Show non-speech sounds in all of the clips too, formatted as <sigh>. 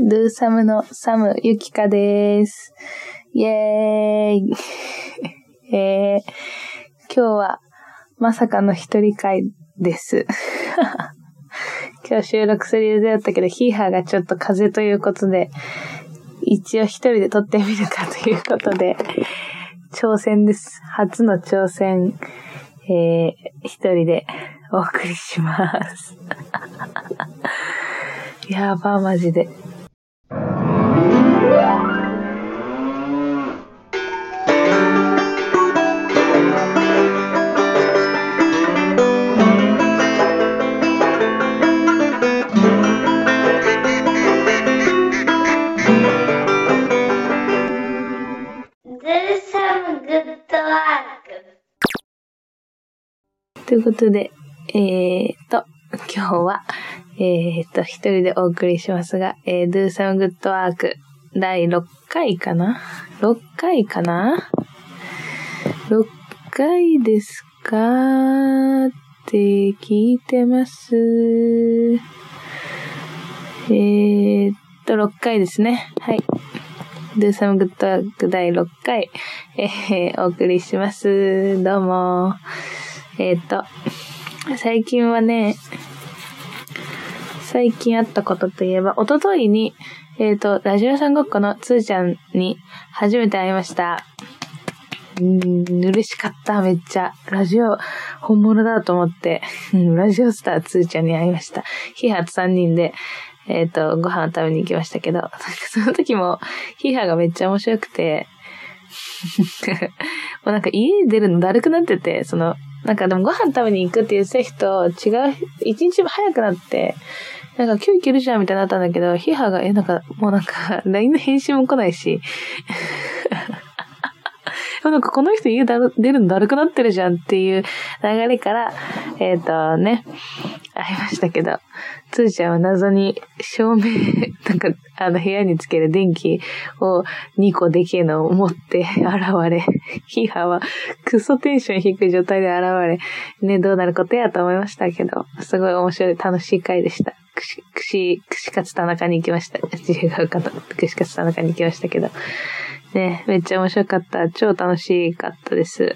ドゥーサムのサムユキカです。イェーイ。<laughs> えー、今日はまさかの一人会です。<laughs> 今日収録する予定だったけど、ヒーハーがちょっと風邪ということで、一応一人で撮ってみるかということで、挑戦です。初の挑戦、えー、一人でお送りします。<laughs> やば、マジで。ということで、えーと、今日は、えーと、一人でお送りしますが、えー、Do Some Good Work 第6回かな ?6 回かな ?6 回ですか？って聞いてます。えーと、6回ですね。はい。Do Some Good Work 第6回、えー、お送りします。どうも。えっ、ー、と、最近はね、最近あったことといえば、おとといに、えっ、ー、と、ラジオさんごっこのつーちゃんに初めて会いました。うん、嬉しかった、めっちゃ。ラジオ、本物だと思って、ラジオスターつーちゃんに会いました。ヒハと3人で、えっ、ー、と、ご飯を食べに行きましたけど、<laughs> その時も、ヒハがめっちゃ面白くて、<laughs> もうなんか家出るのだるくなってて、その、なんかでもご飯食べに行くって言ってた人違う、一日も早くなって、なんか今日行けるじゃんみたいになったんだけど、ヒハが、え、なんかもうなんか LINE の返信も来ないし、<laughs> なんかこの人家出るのだるくなってるじゃんっていう流れから、えっ、ー、とね、ありましたけど、つーちゃんは謎に照明、<laughs> なんかあの部屋につける電気を2個でけえのを持って現れ、ヒーハはクソテンション低い状態で現れ、ね、どうなることやと思いましたけど、すごい面白い楽しい回でした。くし、くし、串カツ田中に行きました。<laughs> 違う方、串カツ田中に行きましたけど。ね、めっちゃ面白かった。超楽しかったです。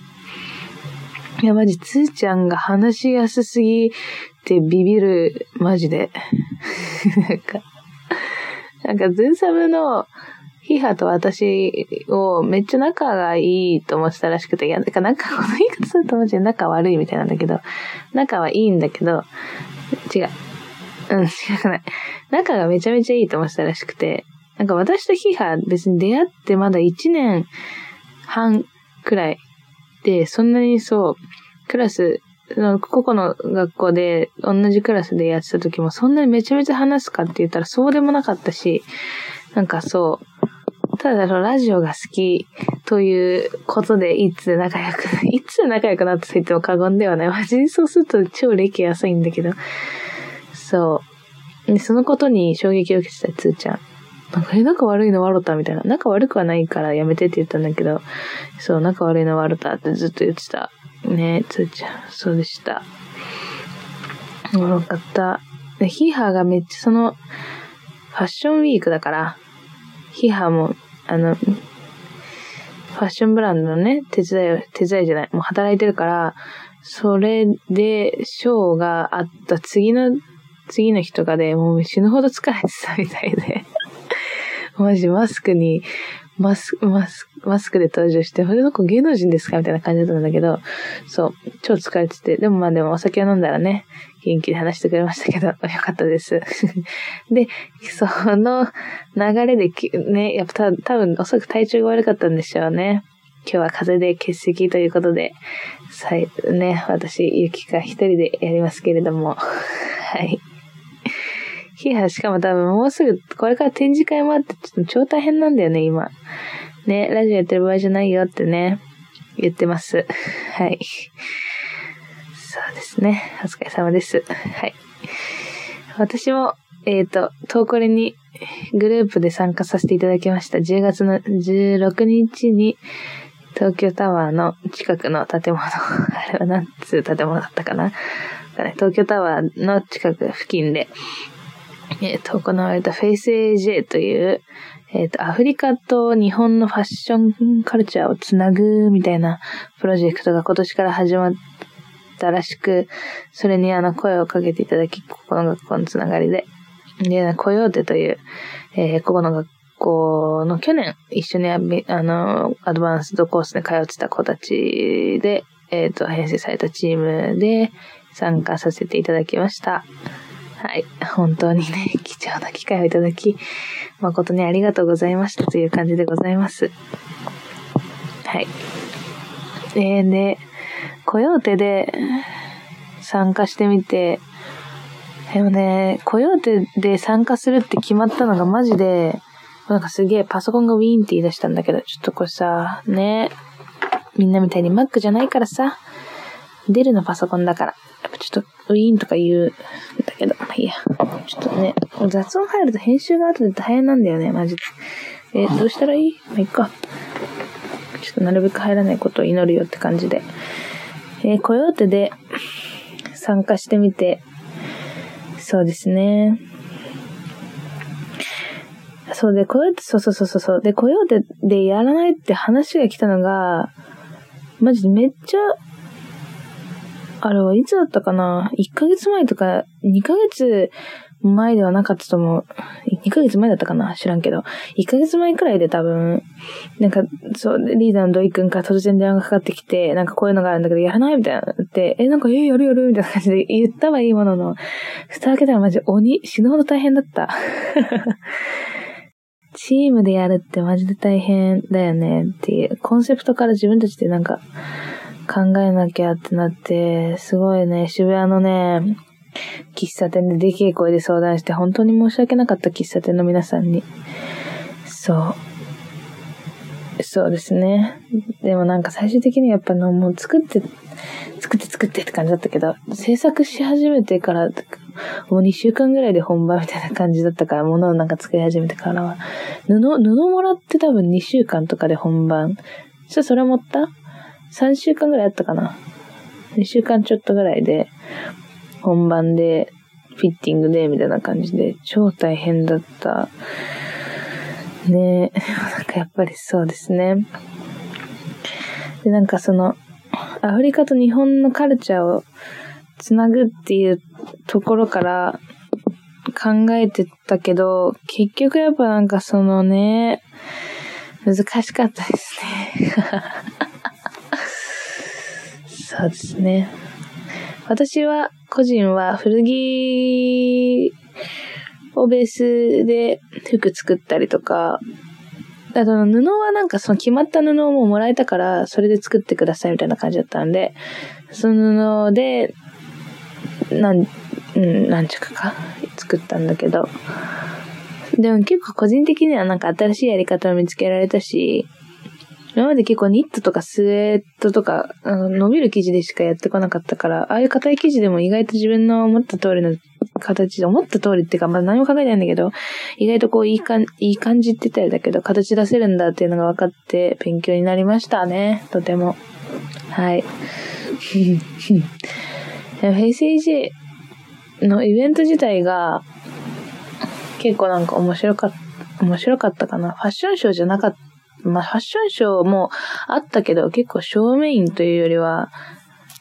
いや、マジ、つーちゃんが話しやすすぎてビビる。マジで。<laughs> なんか、なんか、ズンサムの、ヒハと私をめっちゃ仲がいいと思ってたらしくて、いや、なんか仲、この言い方するとマジで仲悪いみたいなんだけど、仲はいいんだけど、違う。うん、違くない。仲がめちゃめちゃいいと思ってたらしくて、なんか私とヒハ別に出会ってまだ1年半くらいで、そんなにそう、クラス、個々の学校で同じクラスでやってた時もそんなにめちゃめちゃ話すかって言ったらそうでもなかったし、なんかそう、ただラジオが好きということでいつ仲良く、<laughs> いつ仲良くなったと言っても過言ではない。マジにそうすると超歴浅いんだけど。そう。で、そのことに衝撃を受けてた、つーちゃん。なんか、え、仲悪いのワロタみたいな。仲悪くはないからやめてって言ったんだけど、そう、仲悪いのワロタってずっと言ってた。ねつーちゃん。そうでした。おもろかった。で、ヒーハーがめっちゃその、ファッションウィークだから、ヒーハーも、あの、ファッションブランドのね、手伝い、手伝いじゃない、もう働いてるから、それで、ショーがあった次の、次の日とかでもう死ぬほど疲れてたみたいでマジマスクに、マスク、マスク、マスクで登場して、これどこ芸能人ですかみたいな感じだったんだけど、そう、超疲れてて、でもまあでもお酒を飲んだらね、元気で話してくれましたけど、よかったです。<laughs> で、その流れで、ね、やっぱ多分おそらく体調が悪かったんでしょうね。今日は風邪で欠席ということで、さい、ね、私、ゆきか一人でやりますけれども、<laughs> はい。ヒハしかも多分もうすぐ、これから展示会もあって、ちょっと超大変なんだよね、今。ね、ラジオやってる場合じゃないよってね、言ってます。<laughs> はい。そうですね。お疲れ様です。はい。私も、えっ、ー、と、トーコレにグループで参加させていただきました。10月の16日に、東京タワーの近くの建物、<laughs> あれは何つう建物だったかな東京タワーの近く付近で <laughs> えっ、と、行われた FaceAJ という、えっ、と、アフリカと日本のファッションカルチャーをつなぐみたいなプロジェクトが今年から始まったらしく、それにあの声をかけていただき、ここの学校のつながりで、で、コヨーテという、えー、ここの学校の去年一緒にあの、アドバンスドコースで通ってた子たちで、えっ、ー、と、編成されたチームで参加させていただきました。はい。本当にね、<laughs> 貴重な機会をいただき、誠にありがとうございましたという感じでございます。はい。えー、で、コヨーテで参加してみて、でもね、コヨーテで参加するって決まったのがマジで、なんかすげえパソコンがウィーンって言い出したんだけど、ちょっとこれさ、ね、みんなみたいに Mac じゃないからさ、出るのパソコンだから。やっぱちょっとウィーンとか言うんだけど、まあいいや。ちょっとね、雑音入ると編集が後で大変なんだよね、マジで。えー、どうしたらいい？まあ、いっか。ちょっとなるべく入らないことを祈るよって感じで。えー、コヨーテで参加してみて、そうですね。そうで、コヨーテ、そうそうそうそう。で、コヨーテでやらないって話が来たのが、マジでめっちゃ、あれはいつだったかな ?1 ヶ月前とか、2ヶ月前ではなかったと思う。2ヶ月前だったかな？知らんけど。1ヶ月前くらいで多分、なんか、そう、リーダーの土井くんから突然電話がかかってきて、なんかこういうのがあるんだけど、やらない？みたいなって、え、なんか、え、やるやるみたいな感じで言ったはいいものの、蓋開けたらマジ鬼、死ぬほど大変だった。<laughs> チームでやるってマジで大変だよねっていう、コンセプトから自分たちでなんか考えなきゃってなって、すごいね、渋谷のね、喫茶店ででけえ声で相談して、本当に申し訳なかった喫茶店の皆さんに。そう。そうですね。でもなんか最終的にやっぱの、もう作って、作って作ってって感じだったけど、制作し始めてから、もう2週間ぐらいで本番みたいな感じだったから、物をなんか作り始めてからは。布、布もらって多分2週間とかで本番。それ持った？?3 週間ぐらいあったかな ?2 週間ちょっとぐらいで、本番で、フィッティングで、みたいな感じで、超大変だった。ねえ、なんかやっぱりそうですね。で、なんかその、アフリカと日本のカルチャーをつなぐっていうところから考えてたけど、結局やっぱなんかそのね、難しかったですね。そうですね。私は、個人は古着をベースで服作ったりとか、あと布はなんかその決まった布をももらえたから、それで作ってくださいみたいな感じだったんで、その布で、なん、うん、何着か作ったんだけど、でも結構個人的にはなんか新しいやり方を見つけられたし、今まで結構ニットとかスウェットとか、あの伸びる生地でしかやってこなかったから、ああいう硬い生地でも意外と自分の思った通りの形で、思った通りっていうか、まあ何も考えてないんだけど、意外とこういいかん、いい感じって言ったらだけど、形出せるんだっていうのが分かって勉強になりましたね。とても。はい。フェイス AJ のイベント自体が、結構なんか面白かった、面白かったかな。ファッションショーじゃなかったまあ、ファッションショーもあったけど、結構ショーメインというよりは、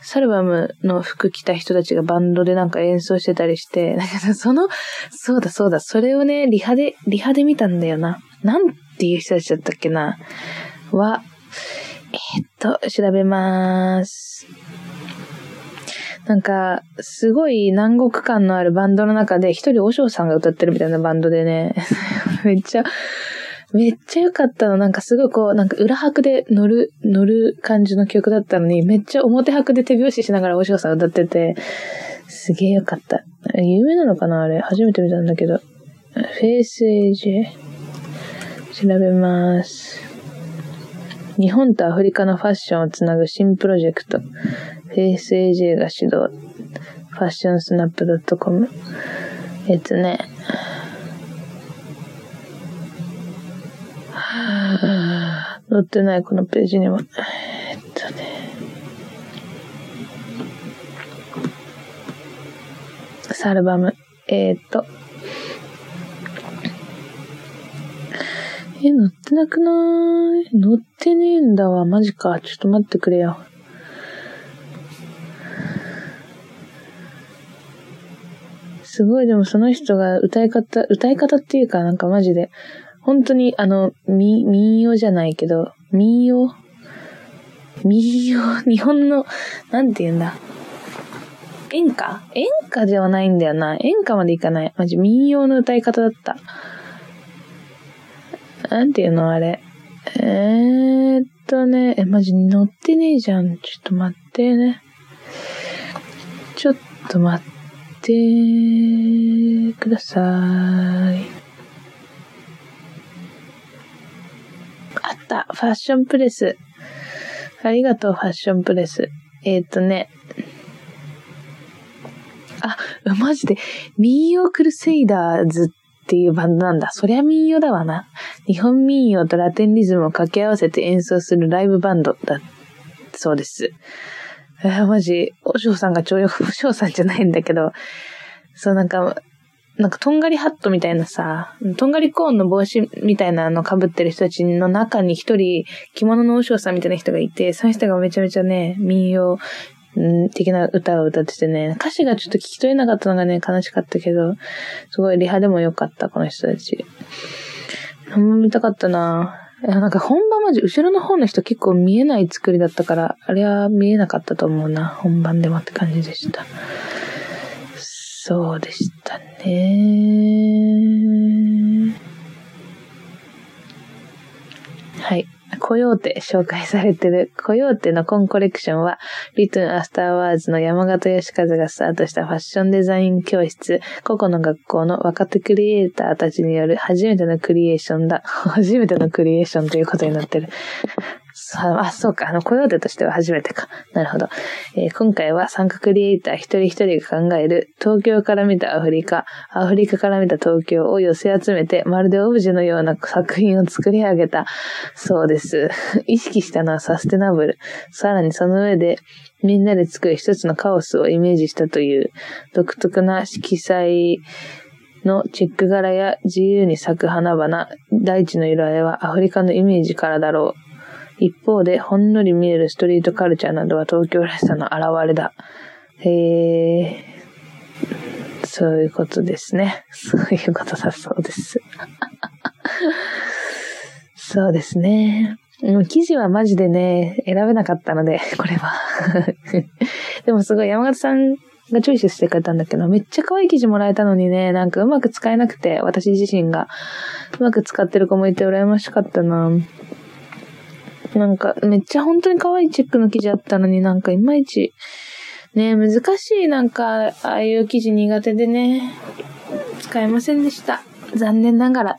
サルバムの服着た人たちがバンドでなんか演奏してたりして、だけどその、そうだそうだ、それをね、リハで、リハで見たんだよな。なんていう人たちだったっけな。は、えー、っと、調べまーす。なんか、すごい南国感のあるバンドの中で一人お嬢さんが歌ってるみたいなバンドでね、<laughs> めっちゃ、めっちゃ良かったの。なんかすごいこう、なんか裏拍で乗る、乗る感じの曲だったのに、めっちゃ表拍で手拍子しながらお嬢さん歌ってて、すげえ良かった。有名なのかなあれ。初めて見たんだけど。フェイスエイジ調べます。日本とアフリカのファッションをつなぐ新プロジェクト。フェイス AJ が指導。ファッションスナップ .com。えっとね、載ってない、このページには。えっとね。サルバム。えー、っと。え、載ってなくない？載ってねえんだわ。マジか。ちょっと待ってくれよ。すごい、でもその人が歌い方、歌い方っていうかなんかマジで、本当にあの、み、民謡じゃないけど、民謡？民謡、<laughs> 日本の、なんて言うんだ？演歌？演歌ではないんだよな。演歌までいかない。マジ民謡の歌い方だった。なんていうのあれ？えー、っとね、え、マジ乗ってねえじゃん。ちょっと待ってね。ちょっと待ってください。あった。ファッションプレス。ありがとう、ファッションプレス。えー、とね。あ、マジで、民謡クルセイダーズっていうバンドなんだ。そりゃ民謡だわな。日本民謡とラテンリズムを掛け合わせて演奏するライブバンドだそうです。えー、マジ、おしょうさんが超よ、おしょうさんじゃないんだけど、そうなんか、なんかとんがりハットみたいなさ、とんがりコーンの帽子みたいなの被ってる人たちの中に一人、着物の和尚さんみたいな人がいて、その人がめちゃめちゃね、民謡的な歌を歌っててね、歌詞がちょっと聞き取れなかったのがね、悲しかったけど、すごいリハでも良かった、この人たち。ほんま見たかったないや、なんか本番マジ、後ろの方の人結構見えない作りだったから、あれは見えなかったと思うな。本番でもって感じでした。そうでしたね。はい。コヨーテ紹介されてるコヨーテのコンコレクションは、リトゥンアスターワーズの山形義和がスタートしたファッションデザイン教室、個々の学校の若手クリエイターたちによる初めてのクリエーションだ。<laughs> 初めてのクリエーションということになってる。あ、そうか。あの、コヨーテとしては初めてか。なるほど。えー、今回は参加クリエイター一人一人が考える東京から見たアフリカ、アフリカから見た東京を寄せ集めて、まるでオブジェのような作品を作り上げたそうです。<laughs> 意識したのはサステナブル。さらにその上で、みんなで作る一つのカオスをイメージしたという独特な色彩のチェック柄や自由に咲く花々、大地の色合いはアフリカのイメージからだろう。一方で、ほんのり見えるストリートカルチャーなどは東京らしさの表れだ。へえ、そういうことですね。<laughs> そういうことだそうです。<laughs> そうですね。記事はマジでね、選べなかったので、これは。<laughs> でもすごい山形さんがチョイスしてくれたんだけど、めっちゃ可愛い記事もらえたのにね、なんかうまく使えなくて、私自身が。うまく使ってる子もいて羨ましかったな。なんか、めっちゃ本当に可愛いチェックの記事あったのになんかいまいち、ね難しいなんか、ああいう記事苦手でね、使えませんでした。残念ながら、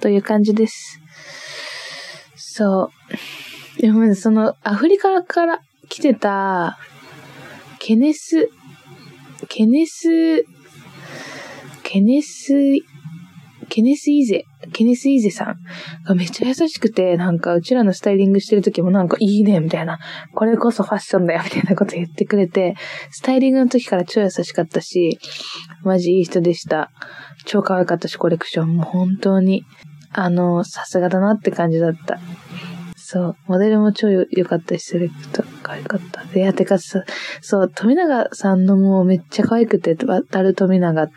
という感じです。そう。でも、その、アフリカから来てた、ケネス、ケネス、ケネスケネス・イーゼ、ケネス・イーゼさんがめっちゃ優しくて、なんかうちらのスタイリングしてる時もなんかいいね、みたいな。これこそファッションだよ、みたいなこと言ってくれて、スタイリングの時から超優しかったし、マジいい人でした。超可愛かったし、コレクションも本当に、あの、さすがだなって感じだった。そう。モデルも超良かったし、セレクト可愛かった。で、やてかさ、そう、富永さんのもうめっちゃ可愛くて、渡る富永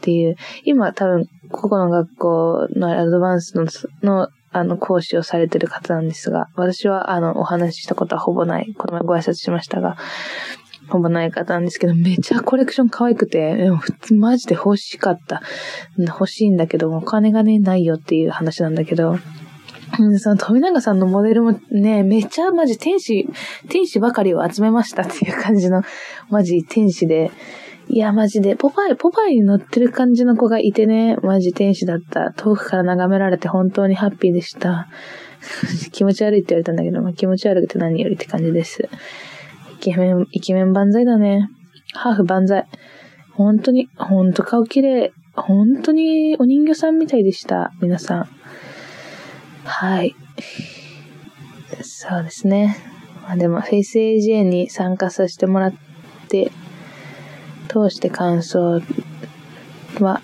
っていう、今多分個々の学校のアドバンスの、の、あの、講師をされてる方なんですが、私は、あの、お話ししたことはほぼない。この前ご挨拶しましたが、ほぼない方なんですけど、めちゃコレクション可愛くて、でも普通マジで欲しかった。欲しいんだけど、お金がね、ないよっていう話なんだけど、その富永さんのモデルもね、めちゃマジ天使、天使ばかりを集めましたっていう感じの、マジ天使で、いや、マジで、ポパイ、ポパイに乗ってる感じの子がいてね、マジ天使だった。遠くから眺められて本当にハッピーでした。<laughs> 気持ち悪いって言われたんだけど、まあ、気持ち悪くて何よりって感じです。イケメン、イケメン万歳だね。ハーフ万歳。本当に、本当顔綺麗。本当にお人形さんみたいでした。皆さん。はい。そうですね。まあでも、フェイス AJ に参加させてもらって、通して感想は、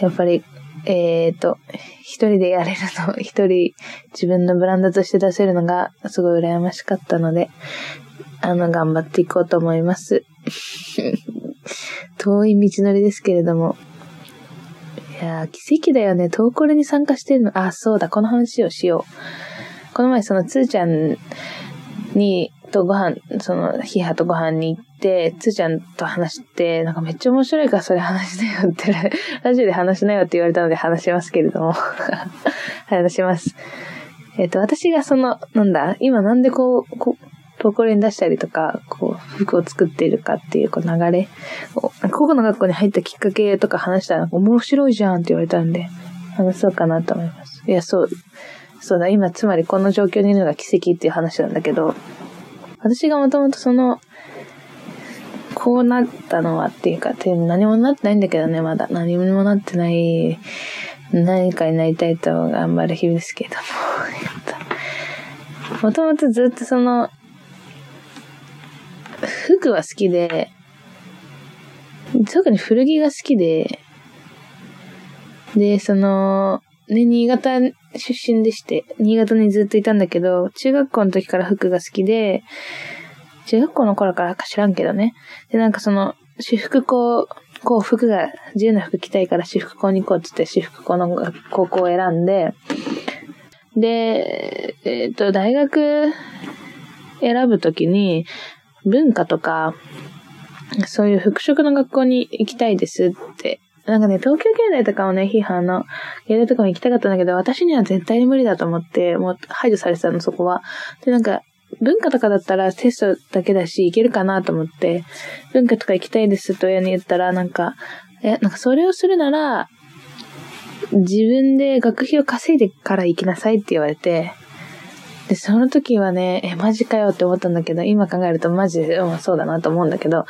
やっぱりえっ、ー、と、一人でやれるの、<laughs> 一人自分のブランドとして出せるのがすごい羨ましかったので、あの、頑張っていこうと思います。<laughs> 遠い道のりですけれども。いや、奇跡だよね。トーコレに参加してるの。あ、そうだ、この話をしよう。この前、その、つーちゃんに、とご飯、その、ヒハとご飯に行って、つーちゃんと話して、なんかめっちゃ面白いからそれ話しなよって、<laughs> ラジオで話しなよって言われたので話しますけれども。<laughs> 話します。えっ、ー、と、私がその、なんだ、今なんでこう、こ投稿に出したりとか、こう、服を作っているかっていうこう流れ、ここの学校に入ったきっかけとか話したら、面白いじゃんって言われたんで、話そうかなと思います。いや、そう、そうだ、今、つまりこの状況にいるのが奇跡っていう話なんだけど、私がもともとその、こうなったのはっていうか、何もなってないんだけどね、まだ。何もなってない、何かになりたいと頑張る日々ですけども。もともとずっとその、服は好きで、特に古着が好きで、で、その、ね、新潟出身でして、新潟にずっといたんだけど、中学校の時から服が好きで、中学校の頃からか知らんけどね。で、なんかその、私服校、こう服が、自由な服着たいから私服校に行こうって言って、私服校の高校を選んで、で、えっ、ー、と、大学選ぶときに、文化とか、そういう服飾の学校に行きたいですって。なんかね、東京芸大とかをね、批判の芸大とかも行きたかったんだけど、私には絶対に無理だと思って、もう排除されてたの、そこは。で、なんか、文化とかだったらテストだけだし、行けるかなと思って、文化とか行きたいですと親に言ったら、なんか、え、なんかそれをするなら、自分で学費を稼いでから行きなさいって言われて、で、その時はね、え、マジかよって思ったんだけど、今考えるとマジで、うん、そうだなと思うんだけど、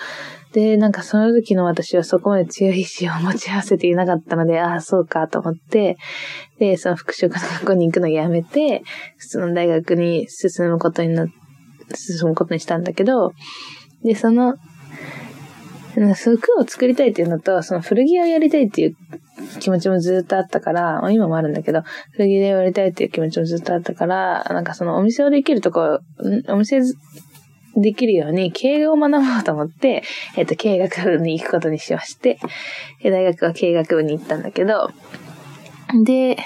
で、なんかその時の私はそこまで強い意志を持ち合わせていなかったので、ああ、そうかと思って、で、その服飾の学校に行くのをやめて、普通の大学に進むことにな、進むことにしたんだけど、で、その、服を作りたいっていうのと、その古着をやりたいっていう気持ちもずっとあったから、今もあるんだけど、古着でやりたいっていう気持ちもずっとあったから、なんかそのお店をできるところ、お店できるように経営を学ぼうと思って、えっ、と、経営学部に行くことにしまして、大学は経営学部に行ったんだけど、で、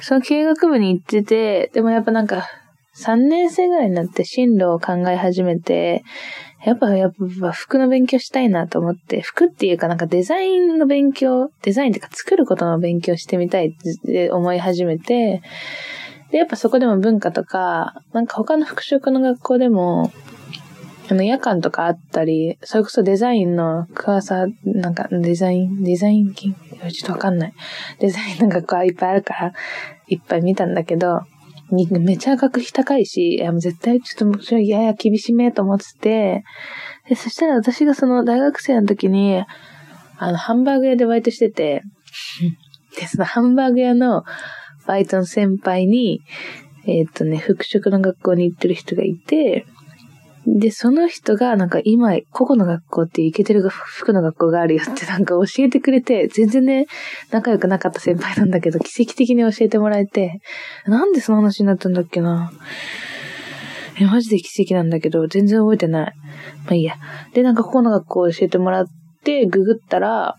その経営学部に行ってて、でもやっぱなんか、3年生ぐらいになって進路を考え始めて、やっぱ、やっぱ服の勉強したいなと思って、服っていうかなんかデザインの勉強、デザインっていうか作ることの勉強してみたいって思い始めて、で、やっぱそこでも文化とか、なんか他の服飾の学校でも、あの、夜間とかあったり、それこそデザインの詳さ、なんかデザイン、デザイン金ちょっとわかんない。デザインの学校はいっぱいあるから、いっぱい見たんだけど、めちゃ学費高いし、いや、もう絶対ちょっと、それやや厳しめと思ってて、で、そしたら私がその大学生の時に、あの、ハンバーグ屋でバイトしてて、で、そのハンバーグ屋のバイトの先輩に、えっ、ー、とね、服飾の学校に行ってる人がいて、で、その人が、なんか今、個々の学校って行けてる服の学校があるよって <laughs> なんか教えてくれて、全然ね、仲良くなかった先輩なんだけど、奇跡的に教えてもらえて、なんでその話になったんだっけなえ、マジで奇跡なんだけど、全然覚えてない。まあいいや。で、なんかここの学校教えてもらって、ググったら、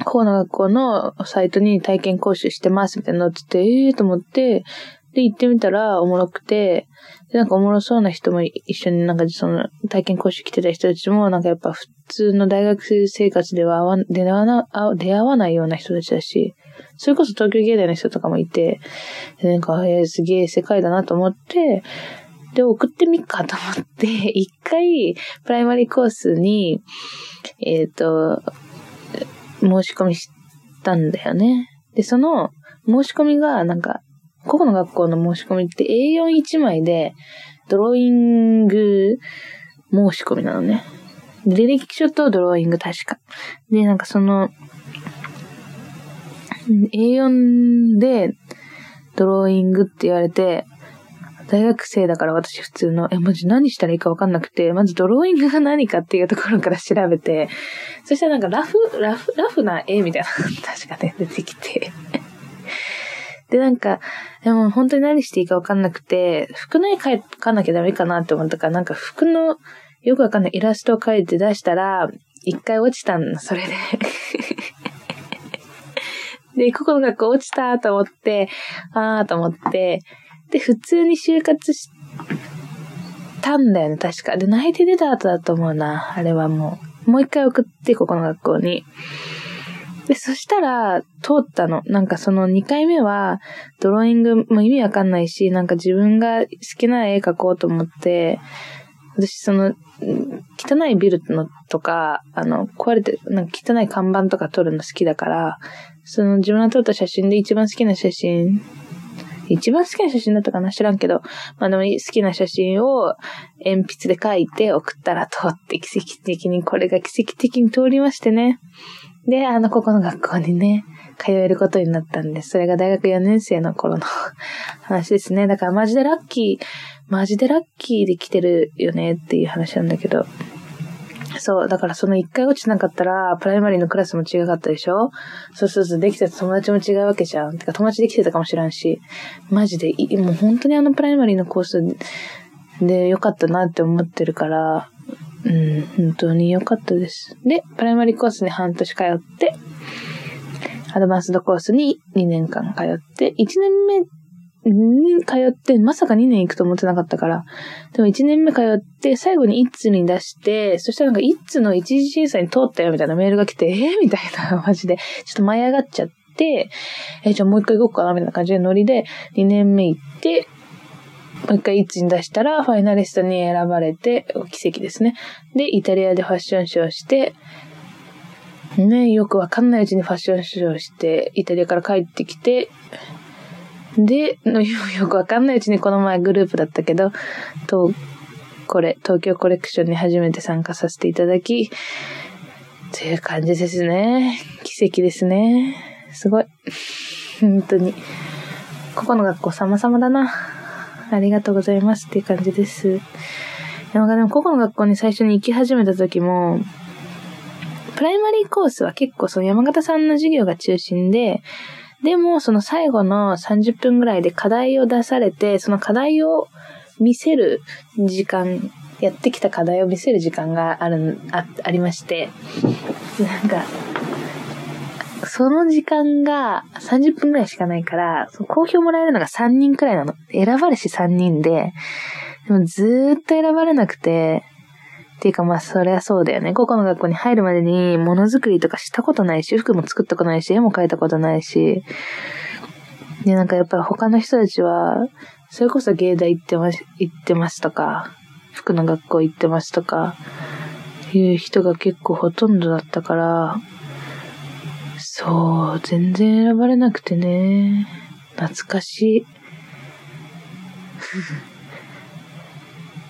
ここの学校のサイトに体験講習してますみたいなのってて、ええー、と思って、で、行ってみたらおもろくて、で、なんかおもろそうな人も一緒になんかその体験講習来てた人たちもなんかやっぱ普通の大学生活では出会わな出会わないような人たちだし、それこそ東京芸大の人とかもいて、なんか、えー、すげえ世界だなと思って、で、送ってみっかと思って、<laughs> 一回、プライマリーコースに、えっ、ー、と、申し込みしたんだよね。で、その申し込みが、なんか、個々の学校の申し込みって A41 枚で、ドローイング申し込みなのね。履歴書とドローイング確か。で、なんかその、A4 でドローイングって言われて、大学生だから私普通の、え、マジ何したらいいかわかんなくて、まずドローイングが何かっていうところから調べて、そしたらなんかラフ、ラフ、ラフな絵みたいな、<laughs> 確かね、出てきて。で、なんか、でも本当に何していいかわかんなくて、服の絵描かなきゃダメかなって思ったから、なんか服のよくわかんないイラストを描いて出したら、一回落ちたんだそれでで、ここの学校落ちたと思って、あーと思って、で、普通に就活したんだよね、確か。で、泣いて出た後だと思うな、あれはもう。もう一回送って、ここの学校に。で、そしたら、通ったの。なんかその2回目は、ドローイングも意味わかんないし、なんか自分が好きな絵描こうと思って、私その、汚いビルのとか、あの、壊れて、なんか汚い看板とか撮るの好きだから、その自分が撮った写真で一番好きな写真、一番好きな写真だったかな？知らんけど、まあでも好きな写真を鉛筆で描いて送ったら通って奇跡的に、これが奇跡的に通りましてね。で、あの、ここの学校にね、通えることになったんです。それが大学4年生の頃の話ですね。だからマジでラッキー、マジでラッキーで来てるよねっていう話なんだけど。そう、だからその一回落ちなかったら、プライマリーのクラスも違かったでしょ？そうそうそう、できてた友達も違うわけじゃん。てか友達できてたかもしらんし、マジで、もう本当にあのプライマリーのコースで良かったなって思ってるから、うん、本当に良かったです。で、プライマリーコースに半年通って、アドバンスドコースに2年間通って、1年目に通って、まさか2年行くと思ってなかったから。でも1年目通って、最後にイッツに出して、そしたらなんかイッツの一次審査に通ったよみたいなメールが来て、えー、みたいな、<laughs> マジで。ちょっと舞い上がっちゃって、えー、じゃあもう一回行こうかなみたいな感じでノリで、2年目行って、もう一回イッツに出したら、ファイナリストに選ばれて、奇跡ですね。で、イタリアでファッションショーして、ね、よくわかんないうちにファッションショーして、イタリアから帰ってきて、で、<laughs> よくわかんないうちにこの前グループだったけど、と、これ、東京コレクションに初めて参加させていただき、という感じですね。奇跡ですね。すごい。<laughs> 本当に。ここの学校様々だな。ありがとうございますっていう感じです。でも、でもここの学校に最初に行き始めた時も、プライマリーコースは結構その山形さんの授業が中心で、でも、その最後の30分ぐらいで課題を出されて、その課題を見せる時間、やってきた課題を見せる時間がある、あ、ありまして、なんか、その時間が30分くらいしかないから、その好評もらえるのが3人くらいなの。選ばれし3人で、でもずーっと選ばれなくて、っていうかまあそりゃそうだよね。高校の学校に入るまでにものづくりとかしたことないし、服も作ったことないし、絵も描いたことないし、で、なんかやっぱり他の人たちは、それこそ芸大行ってます、行ってますとか、服の学校行ってますとか、いう人が結構ほとんどだったから、そう、全然選ばれなくてね。懐かしい。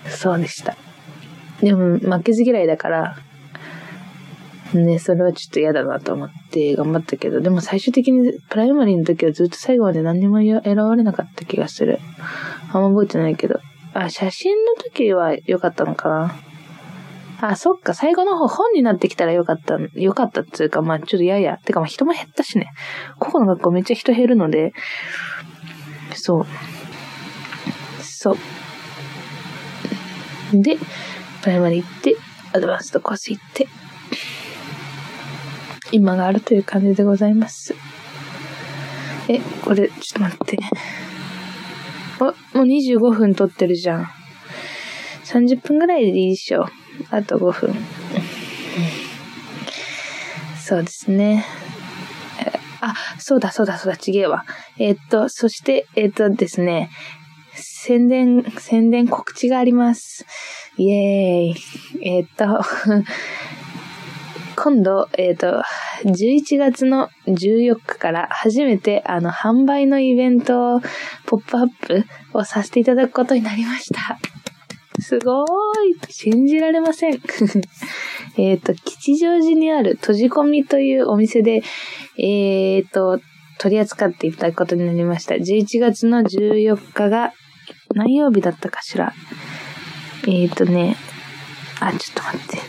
<laughs> そうでした。でも、負けず嫌いだから、ね、それはちょっと嫌だなと思って頑張ったけど、でも最終的にプライマリーの時はずっと最後まで何にも選ばれなかった気がする。あんま覚えてないけど。あ、写真の時は良かったのかな。あ、そっか、最後の方本になってきたらよかった、よかったっていうか、まあちょっとやや。てかまあ人も減ったしね。ここの学校めっちゃ人減るので、そう。そう。で、プライマリ行って、アドバンストコース行って、今があるという感じでございます。え、これ、ちょっと待って。あ、もう25分撮ってるじゃん。30分ぐらいでいいでしょ。あと5分。そうですね。あ、そうだそうだそうだ、ちげえわ。えー、っと、そして、えー、っとですね、宣伝、宣伝告知があります。イエーイ。えー、っと、<laughs> 今度、えっ、と、11月の14日から初めてあの販売のイベントを、ポップアップをさせていただくことになりました。すごーい信じられません。<laughs> えっと、吉祥寺にある閉じ込みというお店で、えっ、と、取り扱っていただくことになりました。11月の14日が何曜日だったかしら。えっ、ー、とね、あ、ちょっと待ってね。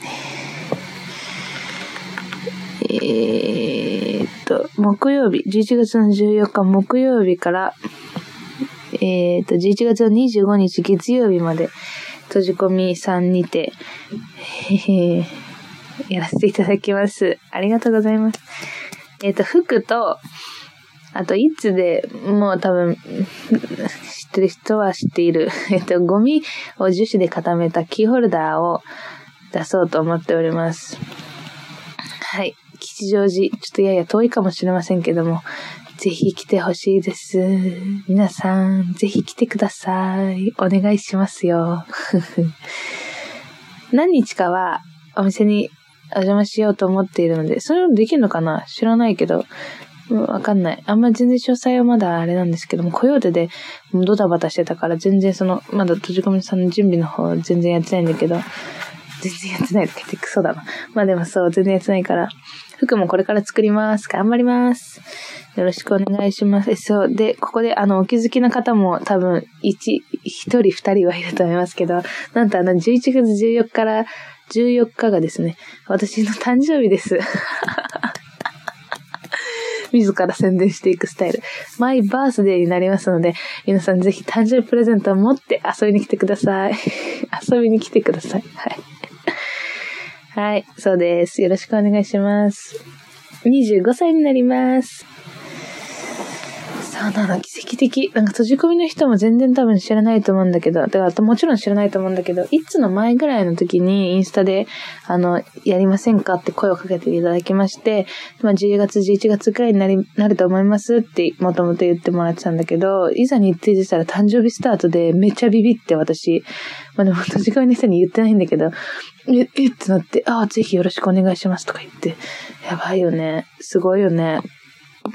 えー、っと、木曜日、11月の14日木曜日から、えー、っと、11月の25日月曜日まで、閉じ込みさんにて、やらせていただきます。ありがとうございます。えっ、と、服と、あと、いつで、もう多分、知ってる人は知っている。<laughs> えっと、ゴミを樹脂で固めたキーホルダーを出そうと思っております。はい。吉祥寺、ちょっとやや遠いかもしれませんけども、ぜひ来てほしいです。皆さん、ぜひ来てください。お願いしますよ。<laughs> 何日かはお店にお邪魔しようと思っているので、それもできるのかな？知らないけど、わかんない。あんま全然詳細はまだあれなんですけども、コヨーテでドタバタしてたから全然その、まだ閉じ込めさんの準備の方全然やってないんだけど、全然やってないとか言ってクソだな。まあでもそう、全然やってないから、服もこれから作ります。頑張ります。よろしくお願いします。そう。で、ここであの、お気づきの方も多分、一、一人二人はいると思いますけど、なんとあの、11月14日から14日がですね、私の誕生日です。自ら宣伝していくスタイル。マイバースデーになりますので、皆さんぜひ誕生日プレゼントを持って遊びに来てください。<laughs> 遊びに来てください。はい。はい、そうです。よろしくお願いします。25歳になります。そうなの、奇跡的。なんか閉じ込みの人も全然多分知らないと思うんだけど、だからもちろん知らないと思うんだけど、いつの前ぐらいの時にインスタで、あの、やりませんかって声をかけていただきまして、まあ10月、11月くらいになり、なると思いますってもともと言ってもらってたんだけど、いざ日程でしたら誕生日スタートでめっちゃビビって私、まあでも閉じ込みの人に言ってないんだけど、え、えってなって、ああ、ぜひよろしくお願いしますとか言って、やばいよね。すごいよね。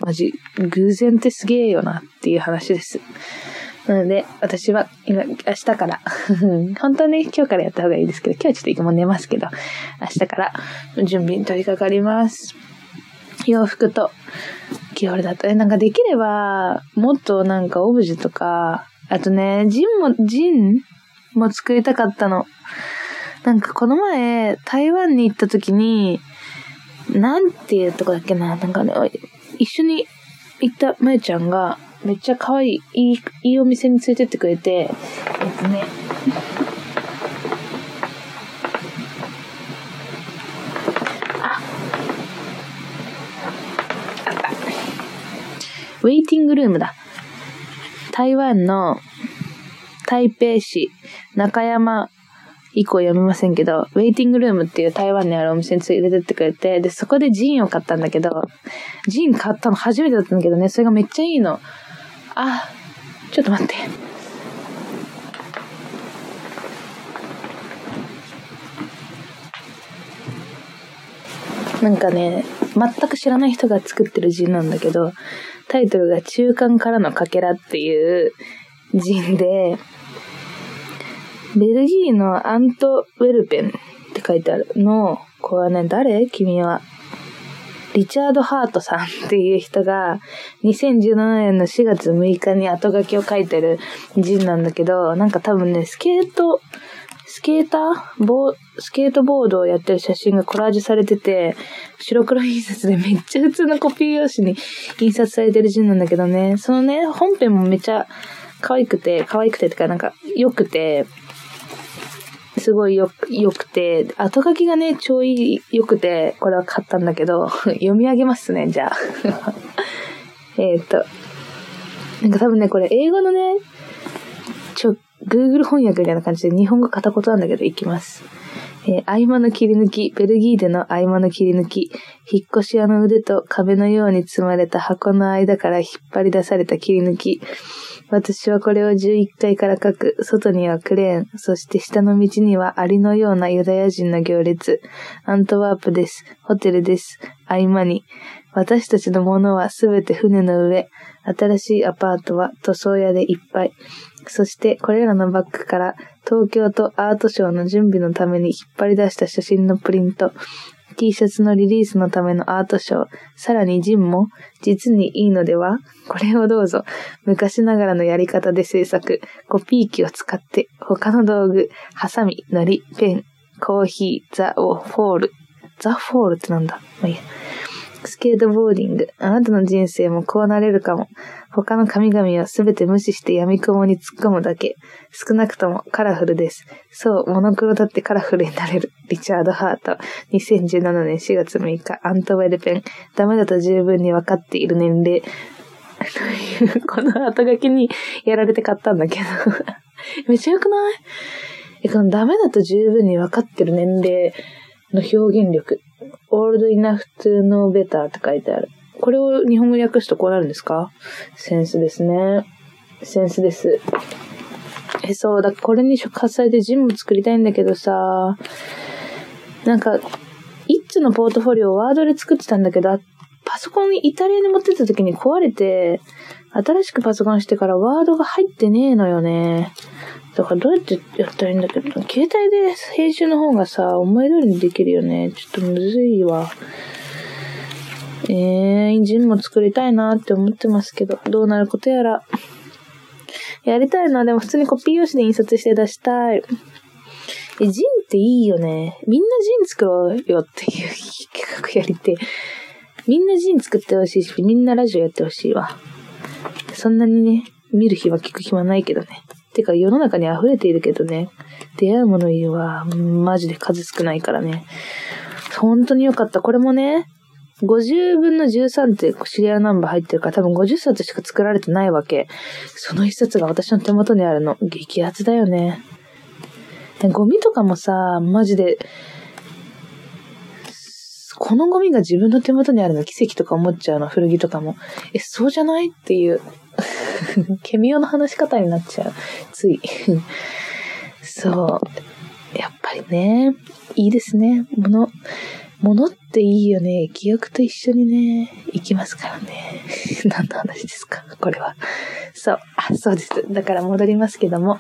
マジ、偶然ってすげえよなっていう話です。なので、私は今、明日から <laughs> 本当はね、今日からやった方がいいですけど、今日はちょっとも寝ますけど、明日から準備に取り掛かります。洋服と、キーホルダーと、え、なんかできれば、もっとなんかオブジェとか、あとね、ジンも、ジンも作りたかったの。なんかこの前、台湾に行った時に、なんていうとこだっけな、なんかね、一緒に行ったまゆちゃんが、めっちゃ可愛い、いい、いいお店に連れてってくれて、えっとね、あ、あった。ウェイティングルームだ。台湾の台北市中山以降読めませんけど、ウェイティングルームっていう台湾にあるお店に連れてってくれて、で、そこでジンを買ったんだけど、ジン買ったの初めてだったんだけどね、それがめっちゃいいの。あ、ちょっと待って。なんかね、全く知らない人が作ってるジンなんだけど、タイトルが中間からのかけらっていうジンで、ベルギーのアントウェルペンって書いてあるの、これはね、誰？君は。リチャード・ハートさんっていう人が、2017年の4月6日に後書きを書いてる人なんだけど、なんか多分ね、スケート、スケーター？ボスケートボードをやってる写真がコラージュされてて、白黒印刷でめっちゃ普通のコピー用紙に印刷されてる人なんだけどね、そのね、本編もめっちゃ可愛くて、可愛くてってかなんか良くて、すごいよ、良くて、後書きがね、ちょい良くて、これは買ったんだけど、<laughs> 読み上げますね、じゃあ。<laughs> えっと、なんか多分ね、これ英語のね、ちょ、Google 翻訳みたいな感じで日本語片言なんだけど、いきます。えー、合間の切り抜き、ベルギーでの合間の切り抜き、引っ越し屋の腕と壁のように積まれた箱の間から引っ張り出された切り抜き、私はこれを11階から書く。外にはクレーン。そして下の道にはアリのようなユダヤ人の行列。アントワープです。ホテルです。合間に。私たちのものはすべて船の上。新しいアパートは塗装屋でいっぱい。そしてこれらのバッグから東京都アートショーの準備のために引っ張り出した写真のプリント。T シャツのリリースのためのアートショー、さらに zine も実にいいのでは？これをどうぞ。昔ながらのやり方で制作、コピー機を使って他の道具、ハサミ、のり、ペン、コーヒー、ザ・フォール。ザ・フォールってなんだ？まあいいや。スケートボーディング。あなたの人生もこうなれるかも。他の神々はすべて無視して闇雲に突っ込むだけ。少なくともカラフルです。そう、モノクロだってカラフルになれる。リチャード・ハート。2017年4月6日、アントウェルペン。ダメだと十分に分かっている年齢。<laughs> この後書きにやられて買ったんだけど。<laughs> めっちゃ良くない？え、このダメだと十分に分かってる年齢の表現力。Old enough to know better って書いてある。これを日本語に訳すとこうなるんですか？センスですね。センスです。え、そう、だこれに触発されてジムも作りたいんだけどさ、なんか、一つのポートフォリオをワードで作ってたんだけど、パソコンにイタリアに持ってた時に壊れて、新しくパソコンしてからワードが入ってねえのよね。だからどうやってやったらいいんだけ？ど、携帯で編集の方がさ、思い通りにできるよね。ちょっとむずいわ。えー、ジンも作りたいなって思ってますけど、どうなることやら。やりたいな。でも普通にコピー用紙で印刷して出したい。え、ジンっていいよね。みんなジン作ろうよっていう企画やりて。みんなジン作ってほしいし、みんなラジオやってほしいわ。そんなにね、見る日は聞く日はないけどね。てか世の中に溢れているけどね。出会うものは、マジで数少ないからね。本当に良かった。これもね、50分の13ってシリアルナンバー入ってるから多分50冊しか作られてないわけ。その一冊が私の手元にあるの。激アツだよね。ゴミとかもさ、マジで、このゴミが自分の手元にあるの奇跡とか思っちゃうの、古着とかも。え、そうじゃない？っていう。<laughs> ケミオの話し方になっちゃう。つい。<laughs> そう。やっぱりね、いいですね。もの、ものっていいよね。記憶と一緒にね、行きますからね。<laughs> 何の話ですか？これは。そう。あ、そうです。だから戻りますけども。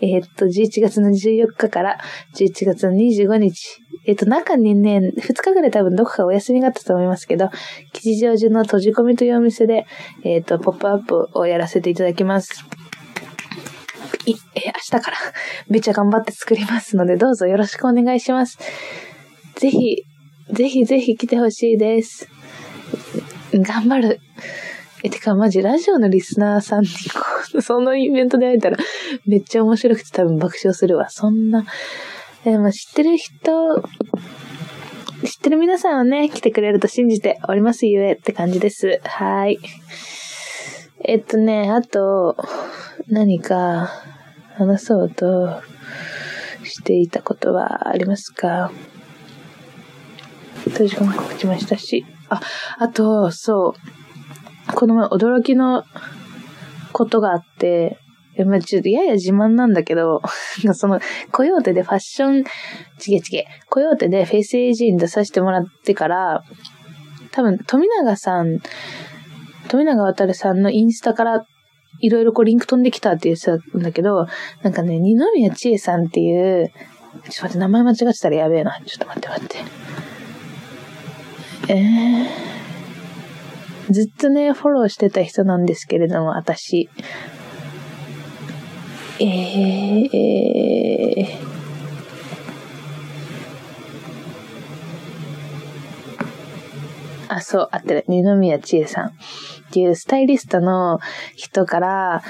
えー、っと、11月の14日から11月の25日。えー、っと、中にね、2日ぐらい多分どこかお休みがあったと思いますけど、吉祥寺の閉じ込みというお店で、えー、っと、ポップアップをやらせていただきます。い、え明日からめっちゃ頑張って作りますので、どうぞよろしくお願いします。ぜひ、ぜひぜひ来てほしいです。頑張る。え、てかマジラジオのリスナーさんにこう、<laughs> そのイベントで会えたらめっちゃ面白くて多分爆笑するわ。そんな。でも知ってる人、知ってる皆さんはね、来てくれると信じておりますゆえって感じです。はい。えっとね、あと、何か話そうとしていたことはありますか？閉じ込め告知もしたし。あ、あと、そう。この前驚きのことがあって、まあ、ちょっとやや自慢なんだけど、<laughs> その、コヨーテでファッション、ちげちげ、コヨーテでフェイス AG に出させてもらってから、多分、富永さん、富永渡さんのインスタから、いろいろこうリンク飛んできたって言ってたんだけど、なんかね、二宮千恵さんっていう、ちょっと待って、名前間違ってたらやべえな。ちょっと待って待って。えー、ずっとね、フォローしてた人なんですけれども、私。え、えー、あ、そう、あってる。二宮千恵さんっていうスタイリストの人から、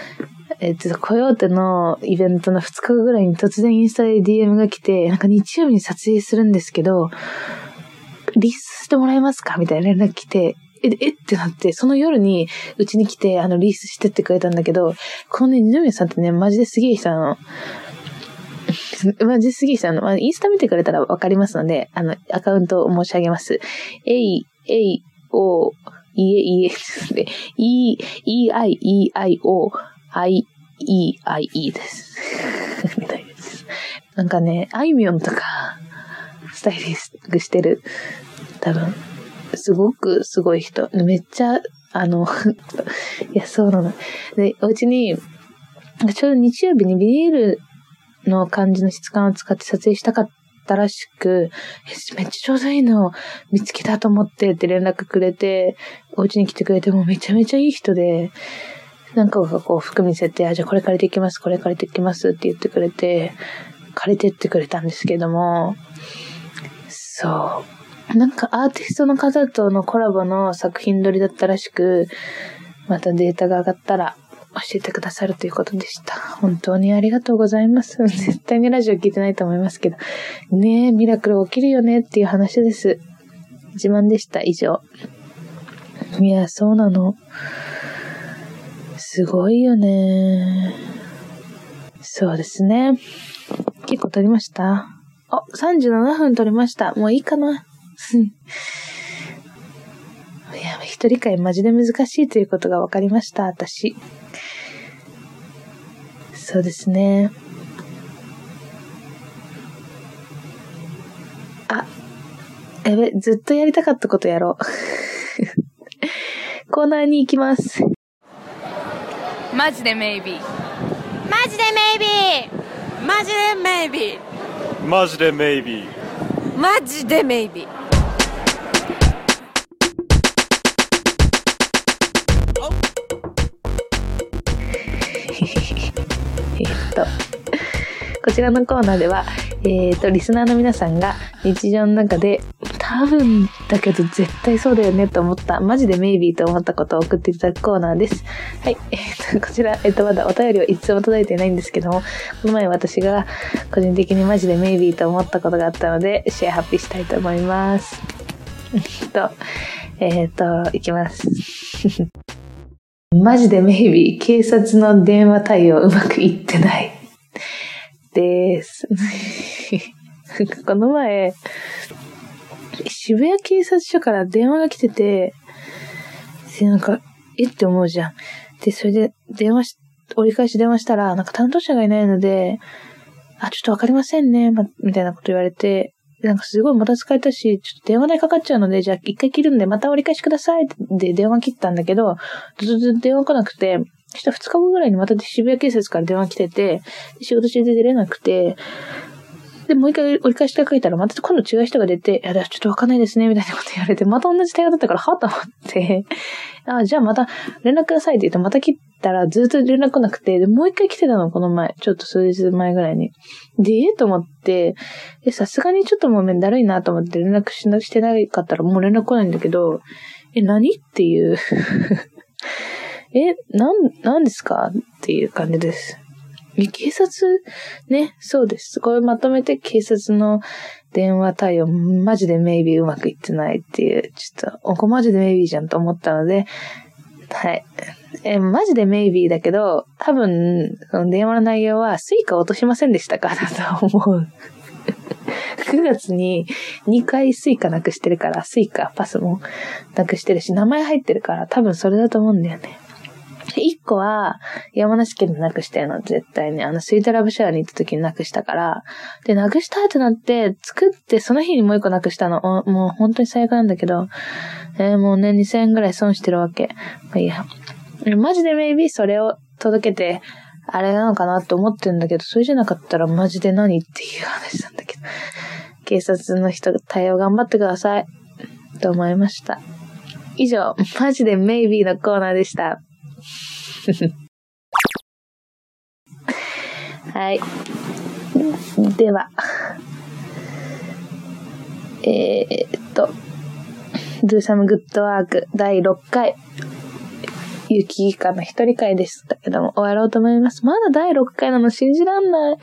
えっと、コヨーテのイベントの2日ぐらいに突然インスタで DM が来て、なんか日曜日に撮影するんですけど、リスしてもらえますか？みたいな連絡来て、え、え？ってなって、その夜にうちに来て、あの、リースしてってくれたんだけど、このね、二宮さんってね、マジですげえ人なの。マジですげえ人なの。まあ、インスタ見てくれたらわかりますので、あの、アカウントを申し上げます。えい、えい、お、いえいえ、で、e, e, i, e, i, o, i, e, i, e です。<laughs> みたいです。なんかね、あいみょんとか、スタイリストしてる、多分、すごくすごい人。めっちゃ、あの、<laughs> いや、そうなの。で、お家に、ちょうど日曜日にビニールの感じの質感を使って撮影したかったらしく、めっちゃちょうどいいの見つけたと思ってって連絡くれて、お家に来てくれてもめちゃめちゃいい人で、なんかこう服見せて、あ、じゃあこれ借りていきます、これ借りていきますって言ってくれて、借りてってくれたんですけども、そう。なんかアーティストの方とのコラボの作品撮りだったらしく、またデータが上がったら教えてくださるということでした。本当にありがとうございます。<laughs> 絶対にラジオ聞いてないと思いますけど。ねえ、ミラクル起きるよねっていう話です。自慢でした。以上。いや、そうなの。すごいよね。そうですね。結構撮りましたあ、37分撮りました。もういいかな。<laughs> いや、一人会マジで難しいということが分かりました、私。そうですね。あ、やべ、ずっとやりたかったことやろう。<laughs> コーナーに行きます。マジでメイビー。マジでメイビーマジでメイビーマジでメイビーマジでメイビーこちらのコーナーでは、えっ、ー、と、リスナーの皆さんが日常の中で、多分だけど絶対そうだよねと思った、マジでメイビーと思ったことを送っていただくコーナーです。はい。え、ー、と、こちら、えっ、ー、と、まだお便りはいつも届いてないんですけども、この前私が個人的にマジでメイビーと思ったことがあったので、シェアハッピーしたいと思います。え <laughs> っと、えっ、と、いきます。マジでメイビー、警察の電話対応うまくいってない。です。<laughs> この前、渋谷警察署から電話が来てて、で、なんか、えっ？て思うじゃん。で、それで電話し、折り返し電話したら、なんか担当者がいないので、あ、ちょっとわかりませんね、ま、みたいなこと言われて、なんかすごいまた使えたし、ちょっと電話代かかっちゃうので、じゃあ一回切るんで、また折り返しくださいって電話切ったんだけど、ずっと電話来なくて、そしたら2日後ぐらいにまた渋谷警察から電話来てて、仕事中で出れなくて、で、もう一回折り返しで書いたら、また今度違う人が出て、いや、ちょっとわかんないですね、みたいなこと言われて、また同じ対応だったから、はと思って、<laughs> あ、じゃあまた連絡くださいって言って、また切ったらずっと連絡来なくて、で、もう一回来てたの、この前。ちょっと数日前ぐらいに。で、え？と思って、で、さすがにちょっともうめんだるいなと思って連絡しな、してなかったらもう連絡来ないんだけど、え、何？っていう。<laughs> え、なん、なんですか？っていう感じです。警察、ね、そうです。これまとめて警察の電話対応、マジで maybe うまくいってないっていう、ちょっと、おこマジで maybe じゃんと思ったので、はい。え、マジで maybe だけど、多分、その電話の内容は、 Suica 落としませんでしたかだと思う。<laughs> 9月に2回 Suica なくしてるから、スイカ、パスもなくしてるし、名前入ってるから、多分それだと思うんだよね。<laughs> 一個は、山梨県でなくしたよの、絶対に。あの、 Sweet Love Shower に行った時になくしたから。で、なくしたってなって、作ってその日にもう一個なくしたの。もう本当に最悪なんだけど、えー、もうね、2000円ぐらい損してるわけ。まあいいや。マジで maybe それを届けて、あれなのかなって思ってるんだけど、それじゃなかったらマジで何っていう話なんだけど。警察の人対応頑張ってください。と思いました。以上、マジでメイビーのコーナーでした。<laughs> はい。では、えー、っと、Do Some Good Work 第6回、ゆきいかの一人会でしたけども、終わろうと思います。まだ第6回なの信じらんない。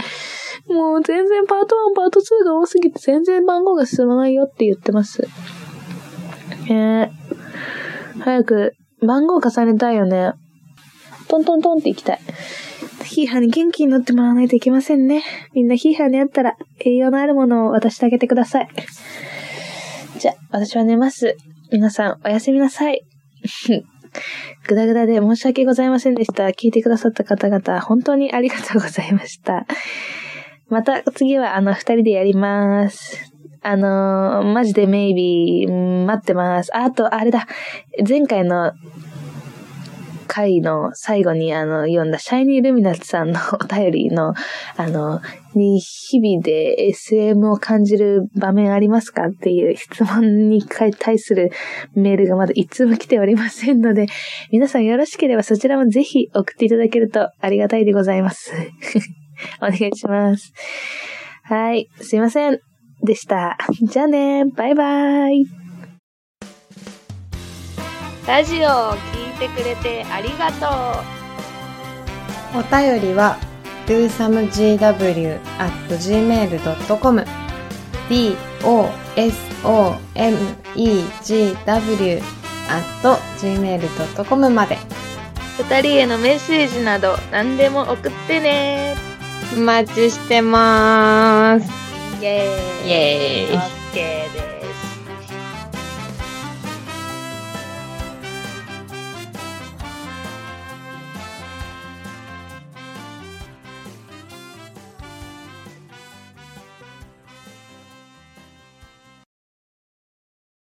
もう全然パート1、パート2が多すぎて全然番号が進まないよって言ってます。えー、早く番号重ねたいよね。トントントンって行きたい。ヒーハーに元気になってもらわないといけませんね。みんなヒーハーにあったら栄養のあるものを渡してあげてください。じゃ、私は寝ます。皆さん、おやすみなさい。ぐだぐだで申し訳ございませんでした。聞いてくださった方々、本当にありがとうございました。また次はあの二人でやります。あのー、マジでメイビー、待ってます。あと、あれだ。前回の回の最後にあの、読んだシャイニールミナスさんのお便りの、あの、に日々で SM を感じる場面ありますかっていう質問に対するメールがまだいつも来ておりませんので、皆さんよろしければそちらもぜひ送っていただけるとありがたいでございます。<laughs> お願いします。はい。すいません。でした。じゃあね。バイバイ。ラジオを聞いてくれてありがとう。お便りは dosomegw.gmail.com d o s o m e g w gmail.com まで二人へのメッセージなど何でも送ってね。お待ちしてます。イェーイ。イエーイオッケーです。